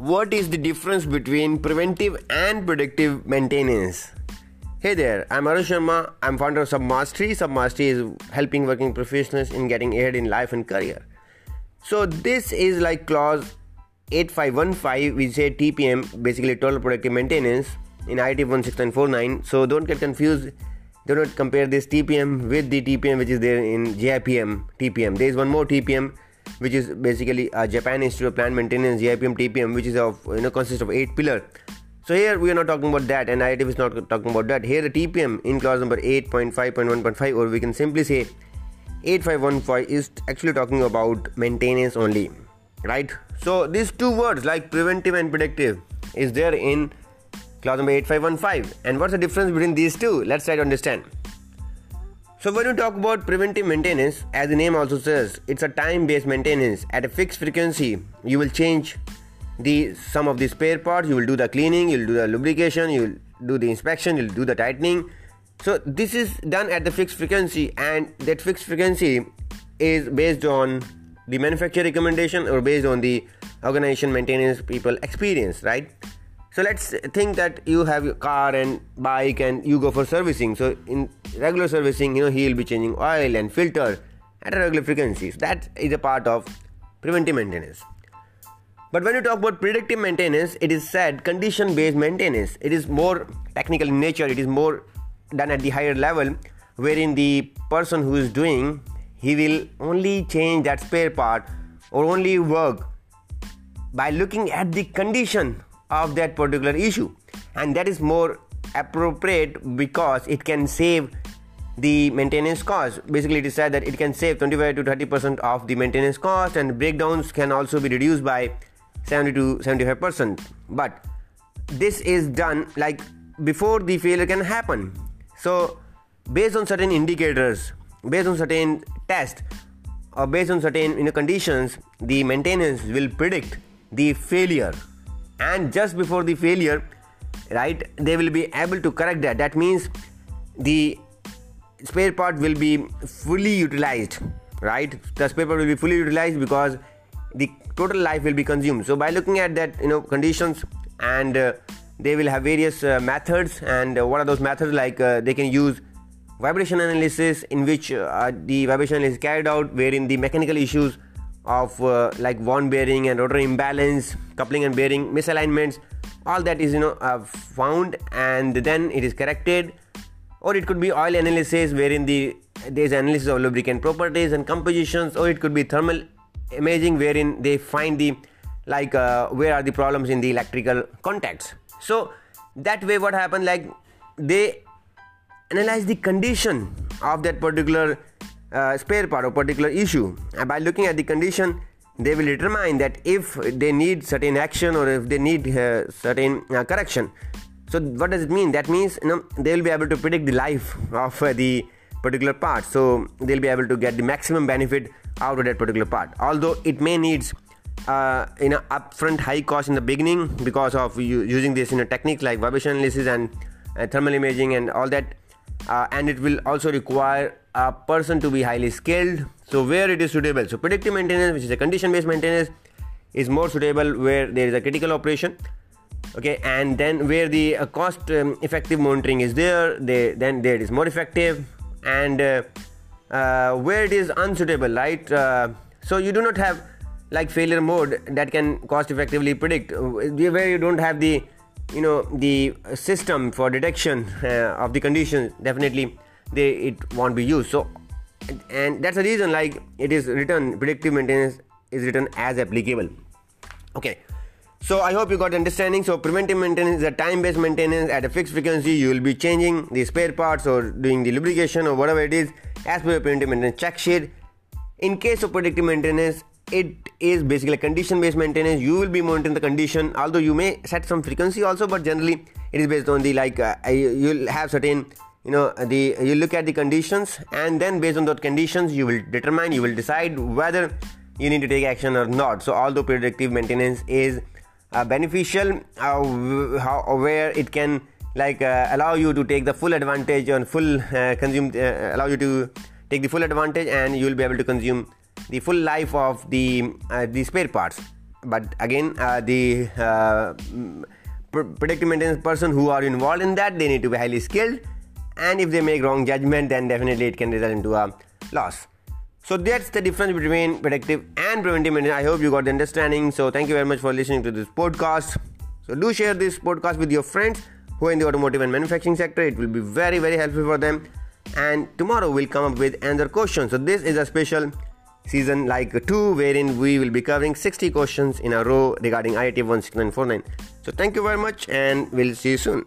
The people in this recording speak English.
what is the difference between preventive and predictive maintenance? Hey there, I'm Arush Sharma. I'm founder of Submastery. Submastery is helping working professionals in getting ahead in life and career. So this is like clause 8515, we say TPM, basically total productive maintenance in IT 16949. So don't get confused. Do not compare this TPM with the TPM which is there in JIPM TPM. There is one more TPM which is basically a Japan Institute of Plant Maintenance JIPM TPM, which is of you know consists of eight pillar. So here we are not talking about that, and IATF is not talking about that. Here the TPM in clause number 8.5.1.5, or we can simply say 8515 is actually talking about maintenance only, right? So these two words like preventive and predictive is there in clause number 8515. And what's the difference between these two? Let's try to understand. So when you talk about preventive maintenance, as the name also says, it's a time-based maintenance. At a fixed frequency, you will change the some of the spare parts, you will do the cleaning, you'll do the lubrication, you'll do the inspection, you'll do the tightening. So this is done at the fixed frequency and that fixed frequency is based on the manufacturer recommendation or based on the organization maintenance people experience, right? So let's think that you have your car and bike and you go for servicing. So in regular servicing you know he'll be changing oil and filter at a regular frequency. So that is a part of preventive maintenance. But when you talk about predictive maintenance it is said condition based maintenance. It is more technical in nature. It is more done at the higher level wherein the person who is doing he will only change that spare part or only work by looking at the condition of that particular issue. And that is more appropriate because it can save the maintenance cost. Basically it is said that it can save 25 to 30 percent of the maintenance cost and breakdowns can also be reduced by 70 to 75 percent. But this is done like before the failure can happen. So based on certain indicators based on certain tests or based on certain you know, conditions the maintenance will predict the failure and just before the failure right they will be able to correct that. That means the spare part will be fully utilized right? The spare part will be fully utilized because the total life will be consumed. So by looking at that you know conditions and uh, they will have various uh, methods and uh, what are those methods? Like uh, they can use vibration analysis in which uh, the vibration is carried out wherein the mechanical issues of uh, like worn bearing and rotor imbalance coupling and bearing misalignments all that is you know uh, found and then it is corrected. Or it could be oil analysis wherein the there is analysis of lubricant properties and compositions or it could be thermal imaging wherein they find the like uh, where are the problems in the electrical contacts. So that way what happened like they analyze the condition of that particular uh, spare part or particular issue. And by looking at the condition they will determine that if they need certain action or if they need uh, certain uh, correction. So what does it mean? That means you know they will be able to predict the life of uh, the particular part. So they'll be able to get the maximum benefit out of that particular part. Although it may needs uh, in a upfront high cost in the beginning because of using this in a technique like vibration analysis and uh, thermal imaging and all that uh, and it will also require a person to be highly skilled. So where it is suitable? So predictive maintenance which is a condition based maintenance is more suitable where there is a critical operation okay? And then where the uh, cost um, effective monitoring is there they, then there is more effective. And uh, uh, where it is unsuitable right? Uh, so you do not have like failure mode that can cost effectively predict. Uh, where you don't have the you know the system for detection uh, of the conditions definitely they it won't be used. So and that's the reason like it is written predictive maintenance is written as applicable. Okay. So i hope you got understanding. So preventive maintenance is a time based maintenance at a fixed frequency you will be changing the spare parts or doing the lubrication or whatever it is as per your preventive maintenance check sheet. In case of predictive maintenance it is basically condition based maintenance. You will be monitoring the condition although you may set some frequency also but generally it is based on the like uh, you'll have certain you know the you look at the conditions and then based on those conditions you will determine you will decide whether you need to take action or not. So although predictive maintenance is uh, beneficial uh, how, where it can like uh, allow you to take the full advantage and full uh, consume uh, allow you to take the full advantage and you will be able to consume the full life of the uh, the spare parts. But again uh, the uh, predictive maintenance person who are involved in that they need to be highly skilled. And if they make wrong judgment then definitely it can result into a loss. So that's the difference between predictive and preventive maintenance. I hope you got the understanding. So thank you very much for listening to this podcast. So do share this podcast with your friends who are in the automotive and manufacturing sector. It will be very very helpful for them. And tomorrow we'll come up with another question. So this is a special season like 2 wherein we will be covering 60 questions in a row regarding IATF 16949 so thank you very much and we'll see you soon